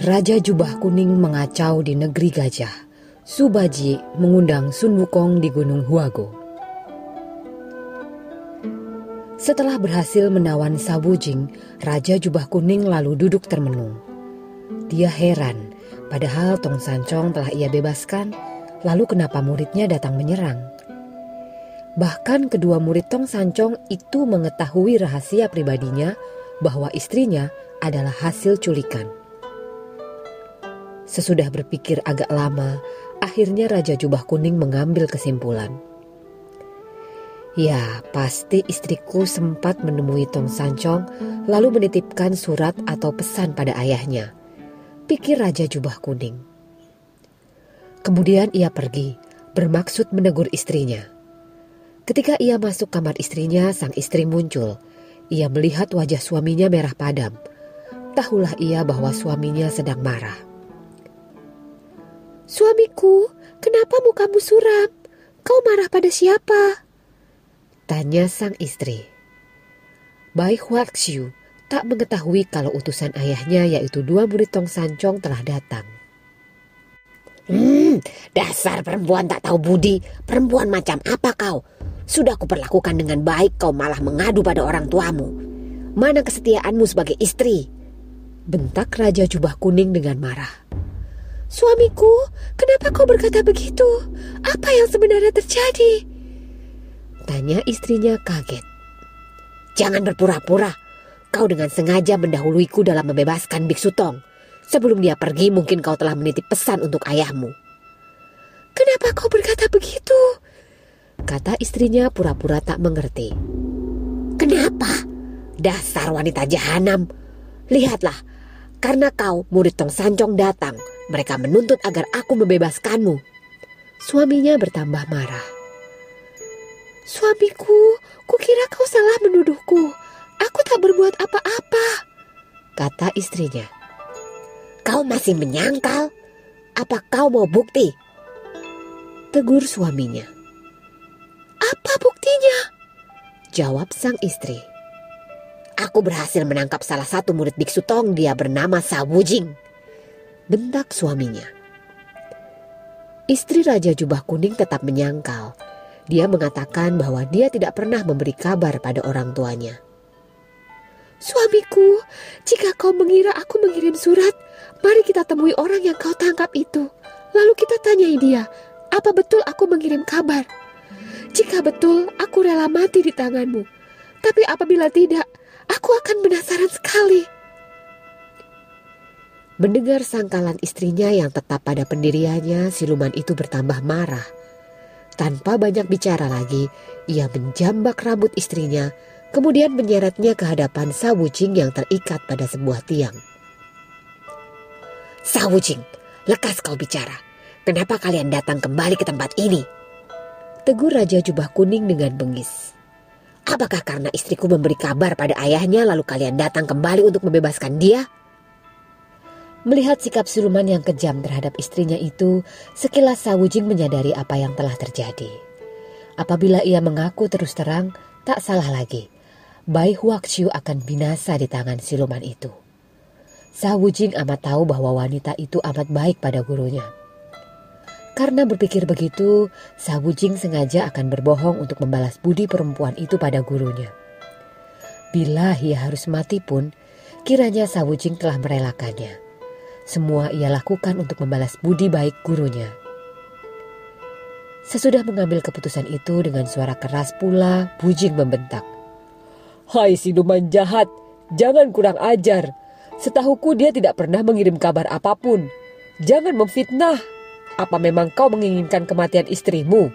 Raja Jubah Kuning mengacau di negeri gajah. Subaji mengundang Sun Wukong di Gunung Huago. Setelah berhasil menawan Sabujing, Raja Jubah Kuning lalu duduk termenung. Dia heran, padahal Tong Sancong telah ia bebaskan, lalu kenapa muridnya datang menyerang? Bahkan kedua murid Tong Sancong itu mengetahui rahasia pribadinya bahwa istrinya adalah hasil culikan. Sesudah berpikir agak lama, akhirnya Raja Jubah Kuning mengambil kesimpulan. Ya, pasti istriku sempat menemui Tong Sancong lalu menitipkan surat atau pesan pada ayahnya. Pikir Raja Jubah Kuning. Kemudian ia pergi, bermaksud menegur istrinya. Ketika ia masuk kamar istrinya, sang istri muncul. Ia melihat wajah suaminya merah padam. Tahulah ia bahwa suaminya sedang marah. Suamiku, kenapa mukamu suram? Kau marah pada siapa? Tanya sang istri. Bai Huaxiu tak mengetahui kalau utusan ayahnya yaitu dua murid Tong Sancong telah datang. Hmm, dasar perempuan tak tahu budi. Perempuan macam apa kau? Sudah kuperlakukan dengan baik, kau malah mengadu pada orang tuamu. Mana kesetiaanmu sebagai istri? Bentak Raja Jubah Kuning dengan marah. Suamiku, kenapa kau berkata begitu? Apa yang sebenarnya terjadi? Tanya istrinya kaget. Jangan berpura-pura. Kau dengan sengaja mendahuluiku dalam membebaskan Biksu Tong. Sebelum dia pergi mungkin kau telah menitip pesan untuk ayahmu. Kenapa kau berkata begitu? Kata istrinya pura-pura tak mengerti. Kenapa? Dasar wanita jahanam. Lihatlah, karena kau murid Tong Sancong datang, mereka menuntut agar aku membebaskanmu. Suaminya bertambah marah. Suamiku, kukira kau salah menuduhku. Aku tak berbuat apa-apa. Kata istrinya. Kau masih menyangkal? Apa kau mau bukti? Tegur suaminya. Apa buktinya? Jawab sang istri. Aku berhasil menangkap salah satu murid Biksu Tong, dia bernama Sawujing bentak suaminya. Istri Raja Jubah Kuning tetap menyangkal. Dia mengatakan bahwa dia tidak pernah memberi kabar pada orang tuanya. Suamiku, jika kau mengira aku mengirim surat, mari kita temui orang yang kau tangkap itu. Lalu kita tanyai dia, apa betul aku mengirim kabar? Jika betul, aku rela mati di tanganmu. Tapi apabila tidak, aku akan penasaran sekali. Mendengar sangkalan istrinya yang tetap pada pendiriannya, siluman itu bertambah marah. Tanpa banyak bicara lagi, ia menjambak rambut istrinya, kemudian menyeretnya ke hadapan Sawujing yang terikat pada sebuah tiang. Sawujing, lekas kau bicara. Kenapa kalian datang kembali ke tempat ini? Tegur Raja Jubah Kuning dengan bengis. Apakah karena istriku memberi kabar pada ayahnya lalu kalian datang kembali untuk membebaskan dia? Melihat sikap siluman yang kejam terhadap istrinya itu, sekilas Sawujing menyadari apa yang telah terjadi. Apabila ia mengaku terus terang, tak salah lagi. Bai Huaxiu akan binasa di tangan siluman itu. Sawujing amat tahu bahwa wanita itu amat baik pada gurunya. Karena berpikir begitu, Sawujing sengaja akan berbohong untuk membalas budi perempuan itu pada gurunya. Bila ia harus mati pun, kiranya Sawujing telah merelakannya. Semua ia lakukan untuk membalas budi baik gurunya. Sesudah mengambil keputusan itu dengan suara keras pula, Bujing membentak. Hai siluman jahat, jangan kurang ajar. Setahuku dia tidak pernah mengirim kabar apa pun. Jangan memfitnah. Apa memang kau menginginkan kematian istrimu?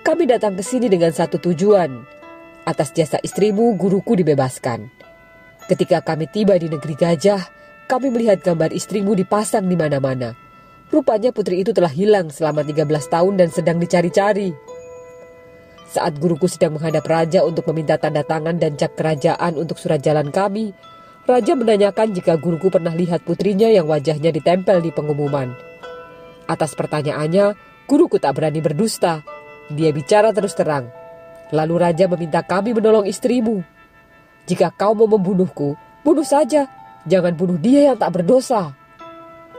Kami datang ke sini dengan satu tujuan. Atas jasa istrimu, guruku dibebaskan. Ketika kami tiba di negeri gajah, kami melihat gambar istrimu dipasang di mana-mana. Rupanya putri itu telah hilang selama 13 tahun dan sedang dicari-cari. Saat guruku sedang menghadap raja untuk meminta tanda tangan dan cap kerajaan untuk surat jalan kami, raja menanyakan jika guruku pernah lihat putrinya yang wajahnya ditempel di pengumuman. Atas pertanyaannya, guruku tak berani berdusta. Dia bicara terus terang. Lalu raja meminta kami menolong istrimu. Jika kau mau membunuhku, bunuh saja. Jangan bunuh dia yang tak berdosa.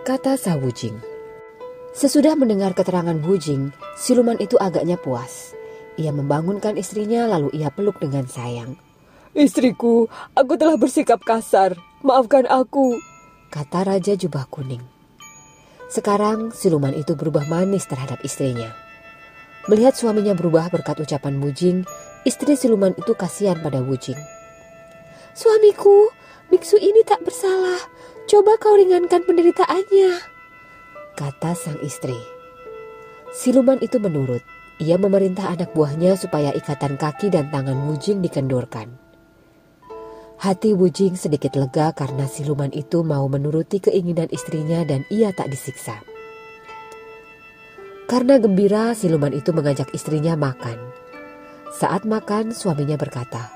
Kata Sawujing. Sesudah mendengar keterangan Wujing, siluman itu agaknya puas. Ia membangunkan istrinya lalu ia peluk dengan sayang. Istriku, aku telah bersikap kasar. Maafkan aku. Kata Raja Jubah Kuning. Sekarang siluman itu berubah manis terhadap istrinya. Melihat suaminya berubah berkat ucapan Wujing, istri siluman itu kasihan pada Wujing. Suamiku, biksu ini tak bersalah. Coba kau ringankan penderitaannya. Kata sang istri. Siluman itu menurut. Ia memerintah anak buahnya supaya ikatan kaki dan tangan Wujing dikendurkan. Hati Wujing sedikit lega karena siluman itu mau menuruti keinginan istrinya dan ia tak disiksa. Karena gembira, siluman itu mengajak istrinya makan. Saat makan, suaminya berkata,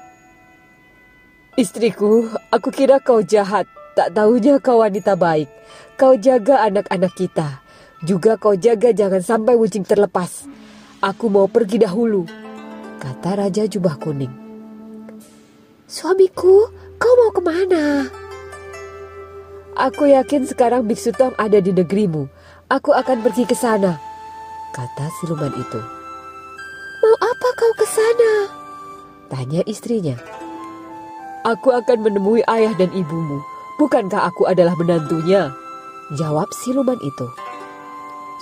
Istriku, aku kira kau jahat. Tak tahunya kau wanita baik. Kau jaga anak-anak kita. Juga kau jaga jangan sampai Wujing terlepas. Aku mau pergi dahulu, kata Raja Jubah Kuning. Suamiku, kau mau ke mana? Aku yakin sekarang Biksu Tong ada di negerimu. Aku akan pergi ke sana, kata siluman itu. Mau apa kau ke sana? Tanya istrinya. Aku akan menemui ayah dan ibumu. Bukankah aku adalah menantunya? Jawab siluman itu.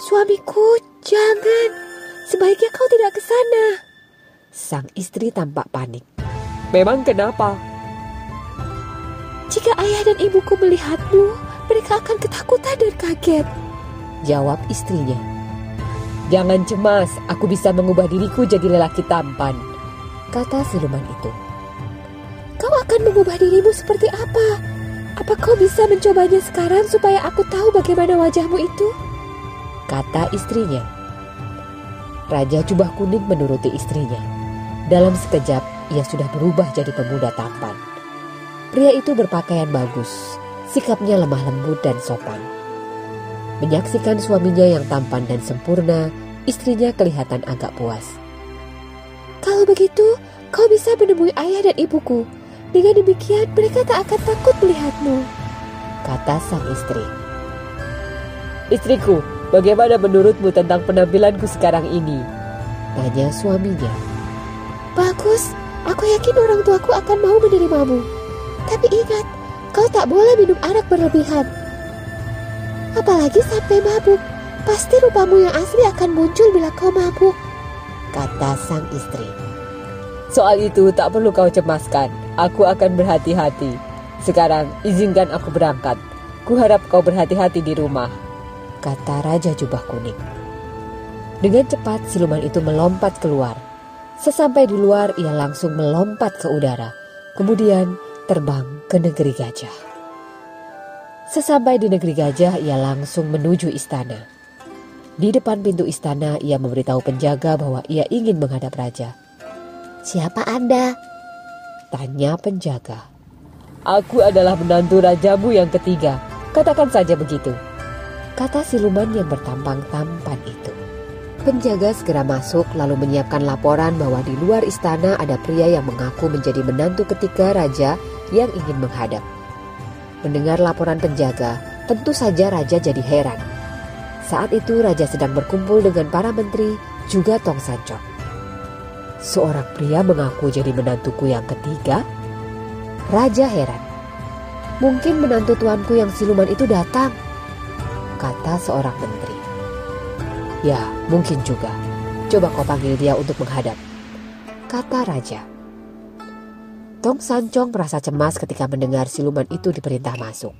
Suamiku, jangan. Sebaiknya kau tidak ke sana. Sang istri tampak panik. Memang kenapa? Jika ayah dan ibuku melihatmu, mereka akan ketakutan dan kaget. Jawab istrinya. Jangan cemas, aku bisa mengubah diriku jadi lelaki tampan. Kata siluman itu. Kau akan mengubah dirimu seperti apa? Apa kau bisa mencobanya sekarang supaya aku tahu bagaimana wajahmu itu? Kata istrinya. Raja Jubah Kuning menuruti istrinya. Dalam sekejap, ia sudah berubah jadi pemuda tampan. Pria itu berpakaian bagus, sikapnya lemah lembut dan sopan. Menyaksikan suaminya yang tampan dan sempurna, istrinya kelihatan agak puas. Kalau begitu, kau bisa menemui ayah dan ibuku. Dengan demikian, mereka tak akan takut melihatmu. Kata sang istri. Istriku, Bagaimana menurutmu tentang penampilanku sekarang ini? Tanya suaminya. Bagus, aku yakin orang tuaku akan mau menerimamu. Tapi ingat, kau tak boleh minum arak berlebihan. Apalagi sampai mabuk. Pasti rupamu yang asli akan muncul bila kau mabuk. Kata sang istri. Soal itu tak perlu kau cemaskan. Aku akan berhati-hati. Sekarang izinkan aku berangkat. Kuharap kau berhati-hati di rumah kata Raja Jubah Kuning. Dengan cepat siluman itu melompat keluar. Sesampai di luar ia langsung melompat ke udara, kemudian terbang ke negeri gajah. Sesampai di negeri gajah ia langsung menuju istana. Di depan pintu istana ia memberitahu penjaga bahwa ia ingin menghadap raja. Siapa Anda? Tanya penjaga. Aku adalah menantu rajamu yang ketiga. Katakan saja begitu kata siluman yang bertampang tampan itu. Penjaga segera masuk lalu menyiapkan laporan bahwa di luar istana ada pria yang mengaku menjadi menantu ketiga raja yang ingin menghadap. Mendengar laporan penjaga, tentu saja raja jadi heran. Saat itu raja sedang berkumpul dengan para menteri juga Tong Sancok. Seorang pria mengaku jadi menantuku yang ketiga? Raja heran. Mungkin menantu tuanku yang siluman itu datang kata seorang menteri. Ya, mungkin juga. Coba kau panggil dia untuk menghadap, kata raja. Tong Sancong merasa cemas ketika mendengar siluman itu diperintah masuk.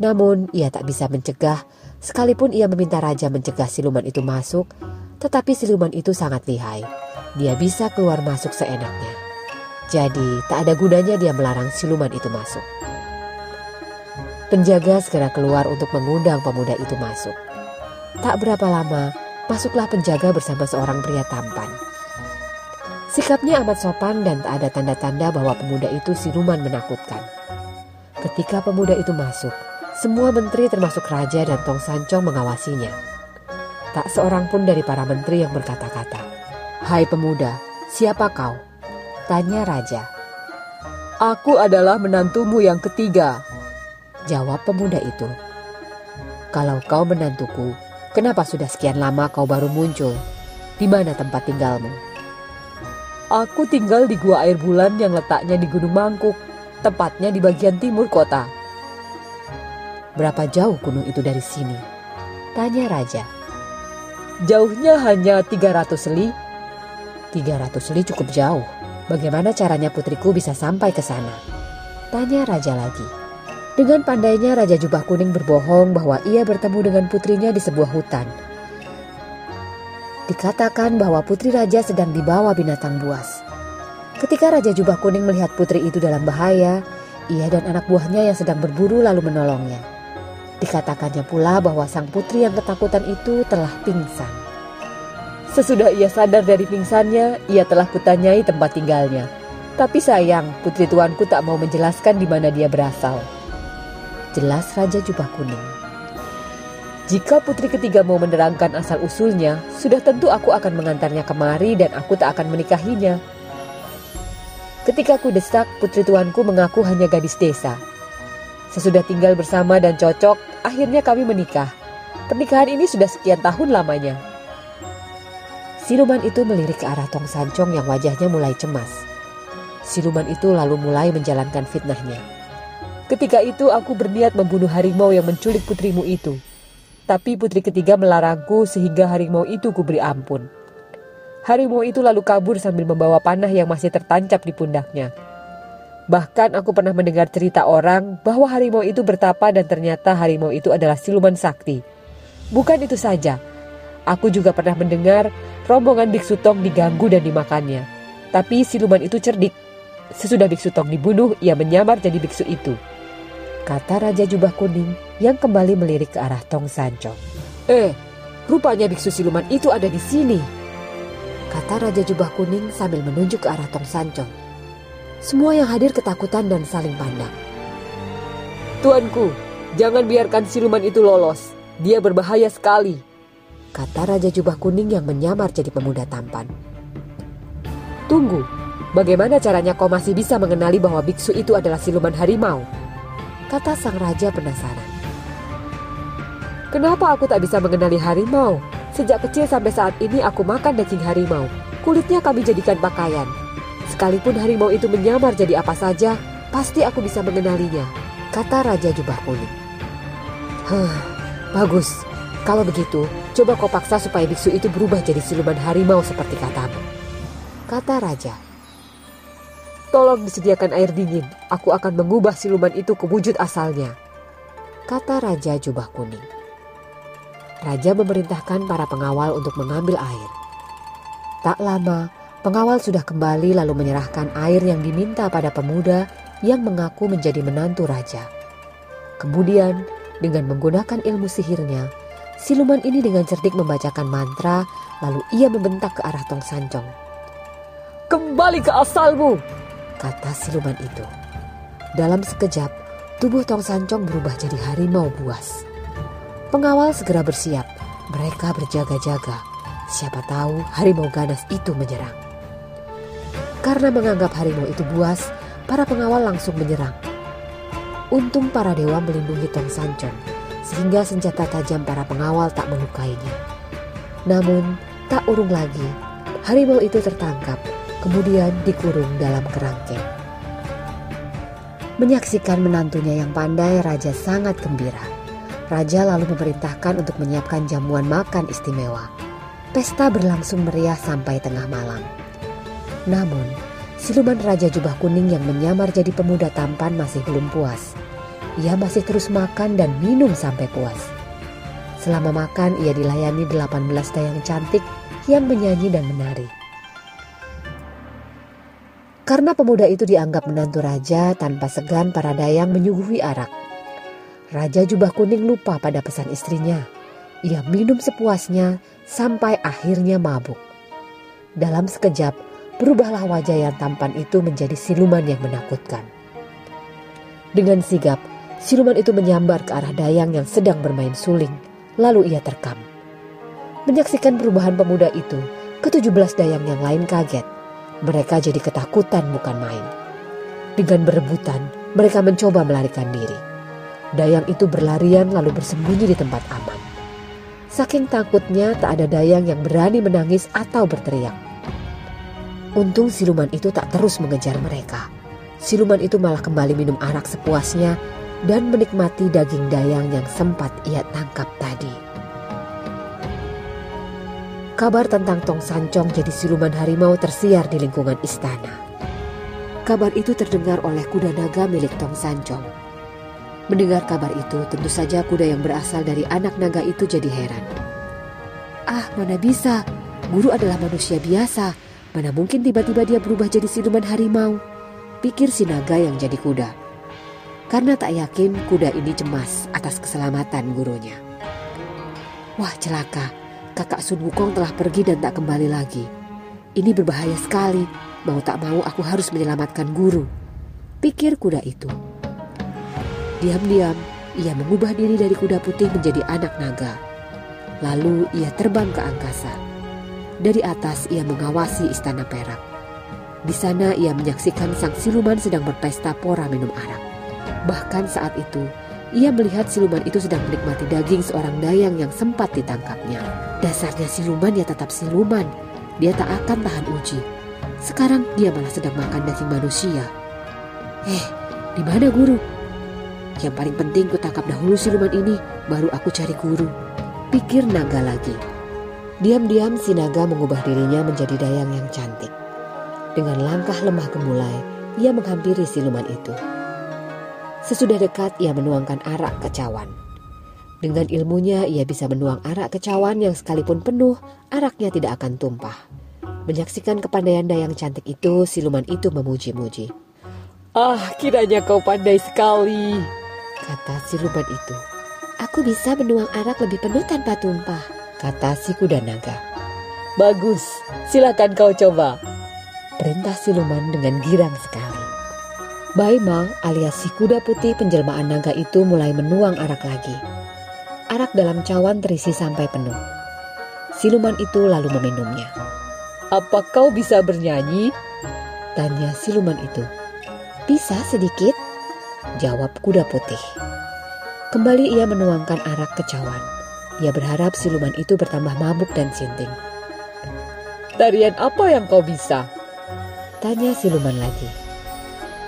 Namun ia tak bisa mencegah, sekalipun ia meminta raja mencegah siluman itu masuk, tetapi siluman itu sangat lihai. Dia bisa keluar masuk seenaknya. Jadi tak ada gunanya dia melarang siluman itu masuk. Penjaga segera keluar untuk mengundang pemuda itu masuk. Tak berapa lama, masuklah penjaga bersama seorang pria tampan. Sikapnya amat sopan dan tak ada tanda-tanda bahwa pemuda itu siluman menakutkan. Ketika pemuda itu masuk, semua menteri termasuk raja dan Tong Sancong mengawasinya. Tak seorang pun dari para menteri yang berkata-kata. Hai pemuda, siapa kau? Tanya raja. Aku adalah menantumu yang ketiga. Jawab pemuda itu. Kalau kau menantuku, kenapa sudah sekian lama kau baru muncul? Di mana tempat tinggalmu? Aku tinggal di gua air bulan yang letaknya di Gunung Mangkuk, tepatnya di bagian timur kota. Berapa jauh gunung itu dari sini? Tanya raja. Jauhnya hanya 300 li. 300 li cukup jauh. Bagaimana caranya putriku bisa sampai ke sana? Tanya raja lagi. Dengan pandainya Raja Jubah Kuning berbohong bahwa ia bertemu dengan putrinya di sebuah hutan. Dikatakan bahwa putri raja sedang dibawa binatang buas. Ketika Raja Jubah Kuning melihat putri itu dalam bahaya, ia dan anak buahnya yang sedang berburu lalu menolongnya. Dikatakannya pula bahwa sang putri yang ketakutan itu telah pingsan. Sesudah ia sadar dari pingsannya, ia telah kutanyai tempat tinggalnya. Tapi sayang, putri tuanku tak mau menjelaskan di mana dia berasal. Jelas Raja Jubah Kuning. Jika putri ketiga mau menerangkan asal-usulnya, sudah tentu aku akan mengantarnya kemari dan aku tak akan menikahinya. Ketika ku desak, putri tuanku mengaku hanya gadis desa. Sesudah tinggal bersama dan cocok, akhirnya kami menikah. Pernikahan ini sudah sekian tahun lamanya. Siluman itu melirik ke arah Tong Sancong yang wajahnya mulai cemas. Siluman itu lalu mulai menjalankan fitnahnya. Ketika itu aku berniat membunuh harimau yang menculik putrimu itu. Tapi putri ketiga melarangku sehingga harimau itu kuberi ampun. Harimau itu lalu kabur sambil membawa panah yang masih tertancap di pundaknya. Bahkan aku pernah mendengar cerita orang bahwa harimau itu bertapa dan ternyata harimau itu adalah siluman sakti. Bukan itu saja, aku juga pernah mendengar rombongan Biksu Tong diganggu dan dimakannya. Tapi siluman itu cerdik. Sesudah Biksu Tong dibunuh, ia menyamar jadi biksu itu. Kata Raja Jubah Kuning yang kembali melirik ke arah Tong Sancong. Eh, rupanya biksu siluman itu ada di sini. Kata Raja Jubah Kuning sambil menunjuk ke arah Tong Sancong. Semua yang hadir ketakutan dan saling pandang. Tuanku, jangan biarkan siluman itu lolos. Dia berbahaya sekali. Kata Raja Jubah Kuning yang menyamar jadi pemuda tampan. Tunggu, bagaimana caranya kau masih bisa mengenali bahwa biksu itu adalah siluman harimau? Kata sang raja penasaran. Kenapa aku tak bisa mengenali harimau? Sejak kecil sampai saat ini aku makan daging harimau. Kulitnya kami jadikan pakaian. Sekalipun harimau itu menyamar jadi apa saja, pasti aku bisa mengenalinya. Kata Raja Jubah Kuning. Huh, bagus. Kalau begitu, coba kau paksa supaya biksu itu berubah jadi siluman harimau seperti katamu. Kata Raja. Tolong disediakan air dingin. Aku akan mengubah siluman itu ke wujud asalnya. Kata Raja Jubah Kuning. Raja memerintahkan para pengawal untuk mengambil air. Tak lama, pengawal sudah kembali lalu menyerahkan air yang diminta pada pemuda yang mengaku menjadi menantu raja. Kemudian, dengan menggunakan ilmu sihirnya, siluman ini dengan cerdik membacakan mantra, lalu ia membentak ke arah Tong Sancong. Kembali ke asalmu, kata siluman itu. Dalam sekejap, tubuh Tong Sancong berubah jadi harimau buas. Pengawal segera bersiap. Mereka berjaga-jaga. Siapa tahu harimau ganas itu menyerang. Karena menganggap harimau itu buas, para pengawal langsung menyerang. Untung para dewa melindungi Tong Sancong, sehingga senjata tajam para pengawal tak melukainya. Namun, tak urung lagi, harimau itu tertangkap, kemudian dikurung dalam kerangkeng. Menyaksikan menantunya yang pandai, Raja sangat gembira. Raja lalu memerintahkan untuk menyiapkan jamuan makan istimewa. Pesta berlangsung meriah sampai tengah malam. Namun, siluman Raja Jubah Kuning yang menyamar jadi pemuda tampan masih belum puas. Ia masih terus makan dan minum sampai puas. Selama makan, ia dilayani 18 dayang cantik yang menyanyi dan menari. Karena pemuda itu dianggap menantu raja, tanpa segan para dayang menyuguhi arak. Raja Jubah Kuning lupa pada pesan istrinya. Ia minum sepuasnya sampai akhirnya mabuk. Dalam sekejap, berubahlah wajah yang tampan itu menjadi siluman yang menakutkan. Dengan sigap, siluman itu menyambar ke arah Dayang yang sedang bermain suling, lalu ia terkam. Menyaksikan perubahan pemuda itu, ke-17 Dayang yang lain kaget. Mereka jadi ketakutan bukan main. Dengan berebutan, mereka mencoba melarikan diri. Dayang itu berlarian lalu bersembunyi di tempat aman. Saking takutnya tak ada Dayang yang berani menangis atau berteriak. Untung siluman itu tak terus mengejar mereka. Siluman itu malah kembali minum arak sepuasnya dan menikmati daging dayang yang sempat ia tangkap tadi. Kabar tentang Tong Sancong jadi siluman harimau tersiar di lingkungan istana. Kabar itu terdengar oleh kuda naga milik Tong Sancong. Mendengar kabar itu, tentu saja kuda yang berasal dari anak naga itu jadi heran. Ah, mana bisa? Guru adalah manusia biasa Mana mungkin tiba-tiba dia berubah jadi siluman harimau? Pikir si naga yang jadi kuda. Karena tak yakin kuda ini cemas atas keselamatan gurunya. Wah celaka, kakak Sun Wukong telah pergi dan tak kembali lagi. Ini berbahaya sekali, mau tak mau aku harus menyelamatkan guru. Pikir kuda itu. Diam-diam, ia mengubah diri dari kuda putih menjadi anak naga. Lalu ia terbang ke angkasa. Dari atas ia mengawasi istana perak. Di sana ia menyaksikan sang siluman sedang berpesta pora minum arak. Bahkan saat itu, ia melihat siluman itu sedang menikmati daging seorang dayang yang sempat ditangkapnya. Dasarnya siluman ya tetap siluman. Dia tak akan tahan uji. Sekarang dia malah sedang makan daging manusia. Eh, di mana guru? Yang paling penting ku tangkap dahulu siluman ini, baru aku cari guru. Pikir naga lagi. Diam-diam si naga mengubah dirinya menjadi dayang yang cantik. Dengan langkah lemah gemulai, ia menghampiri siluman itu. Sesudah dekat, ia menuangkan arak ke cawan. Dengan ilmunya, ia bisa menuang arak ke cawan yang sekalipun penuh, araknya tidak akan tumpah. Menyaksikan kepandaian dayang cantik itu, siluman itu memuji-muji. Ah, kiranya kau pandai sekali, kata siluman itu. Aku bisa menuang arak lebih penuh tanpa tumpah kata si kuda naga. Bagus, silakan kau coba. Perintah siluman dengan girang sekali. Baima alias si kuda putih penjelmaan naga itu mulai menuang arak lagi. Arak dalam cawan terisi sampai penuh. Siluman itu lalu meminumnya. Apa kau bisa bernyanyi? Tanya siluman itu. Bisa sedikit, jawab kuda putih. Kembali ia menuangkan arak ke cawan. Ia berharap siluman itu bertambah mabuk dan sinting. Tarian apa yang kau bisa? Tanya siluman lagi.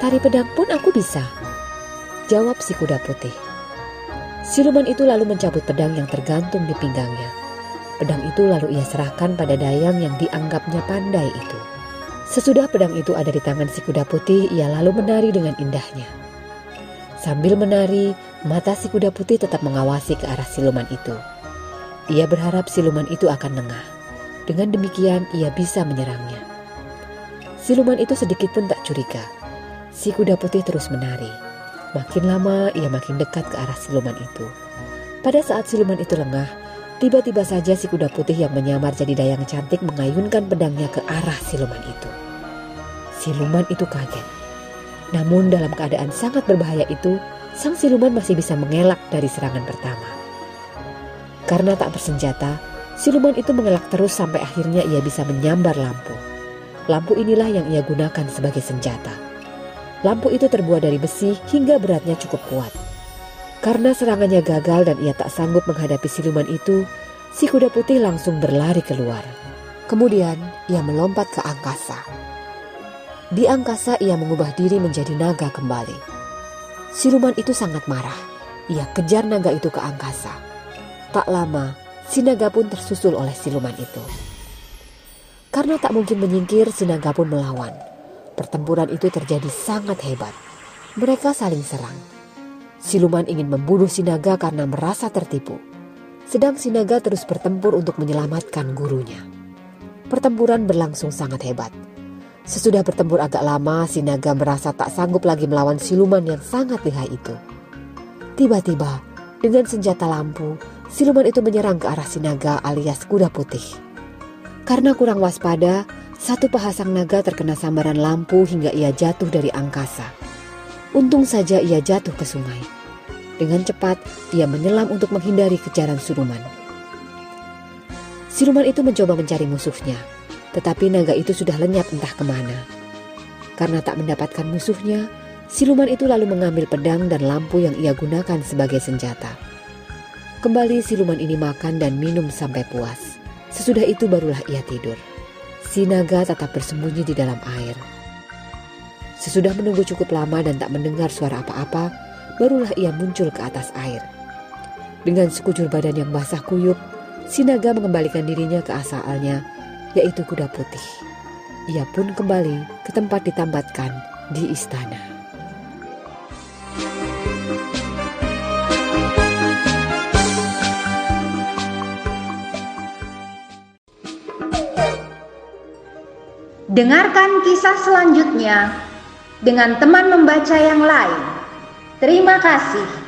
Tari pedang pun aku bisa. Jawab si kuda putih. Siluman itu lalu mencabut pedang yang tergantung di pinggangnya. Pedang itu lalu ia serahkan pada dayang yang dianggapnya pandai itu. Sesudah pedang itu ada di tangan si kuda putih, ia lalu menari dengan indahnya. Sambil menari, mata si kuda putih tetap mengawasi ke arah siluman itu. Ia berharap siluman itu akan lengah. Dengan demikian ia bisa menyerangnya. Siluman itu sedikit pun tak curiga. Si kuda putih terus menari. Makin lama ia makin dekat ke arah siluman itu. Pada saat siluman itu lengah, tiba-tiba saja si kuda putih yang menyamar jadi dayang cantik mengayunkan pedangnya ke arah siluman itu. Siluman itu kaget. Namun dalam keadaan sangat berbahaya itu, sang siluman masih bisa mengelak dari serangan pertama. Karena tak bersenjata, siluman itu mengelak terus sampai akhirnya ia bisa menyambar lampu. Lampu inilah yang ia gunakan sebagai senjata. Lampu itu terbuat dari besi hingga beratnya cukup kuat. Karena serangannya gagal dan ia tak sanggup menghadapi siluman itu, si kuda putih langsung berlari keluar. Kemudian ia melompat ke angkasa. Di angkasa ia mengubah diri menjadi naga kembali. Siluman itu sangat marah. Ia kejar naga itu ke angkasa. Tak lama, Sinaga pun tersusul oleh siluman itu. Karena tak mungkin menyingkir, Sinaga pun melawan. Pertempuran itu terjadi sangat hebat. Mereka saling serang. Siluman ingin membunuh Sinaga karena merasa tertipu. Sedang Sinaga terus bertempur untuk menyelamatkan gurunya. Pertempuran berlangsung sangat hebat. Sesudah bertempur agak lama, Sinaga merasa tak sanggup lagi melawan siluman yang sangat lihai itu. Tiba-tiba, dengan senjata lampu, siluman itu menyerang ke arah si naga alias kuda putih. Karena kurang waspada, satu paha sang naga terkena sambaran lampu hingga ia jatuh dari angkasa. Untung saja ia jatuh ke sungai. Dengan cepat, ia menyelam untuk menghindari kejaran siluman. Siluman itu mencoba mencari musuhnya, tetapi naga itu sudah lenyap entah ke mana. Karena tak mendapatkan musuhnya, siluman itu lalu mengambil pedang dan lampu yang ia gunakan sebagai senjata. Kembali siluman ini makan dan minum sampai puas. Sesudah itu barulah ia tidur. Si naga tetap bersembunyi di dalam air. Sesudah menunggu cukup lama dan tak mendengar suara apa-apa, barulah ia muncul ke atas air. Dengan sekujur badan yang basah kuyup, si naga mengembalikan dirinya ke asalnya, yaitu kuda putih. Ia pun kembali ke tempat ditambatkan di istana. Dengarkan kisah selanjutnya dengan teman membaca yang lain. Terima kasih.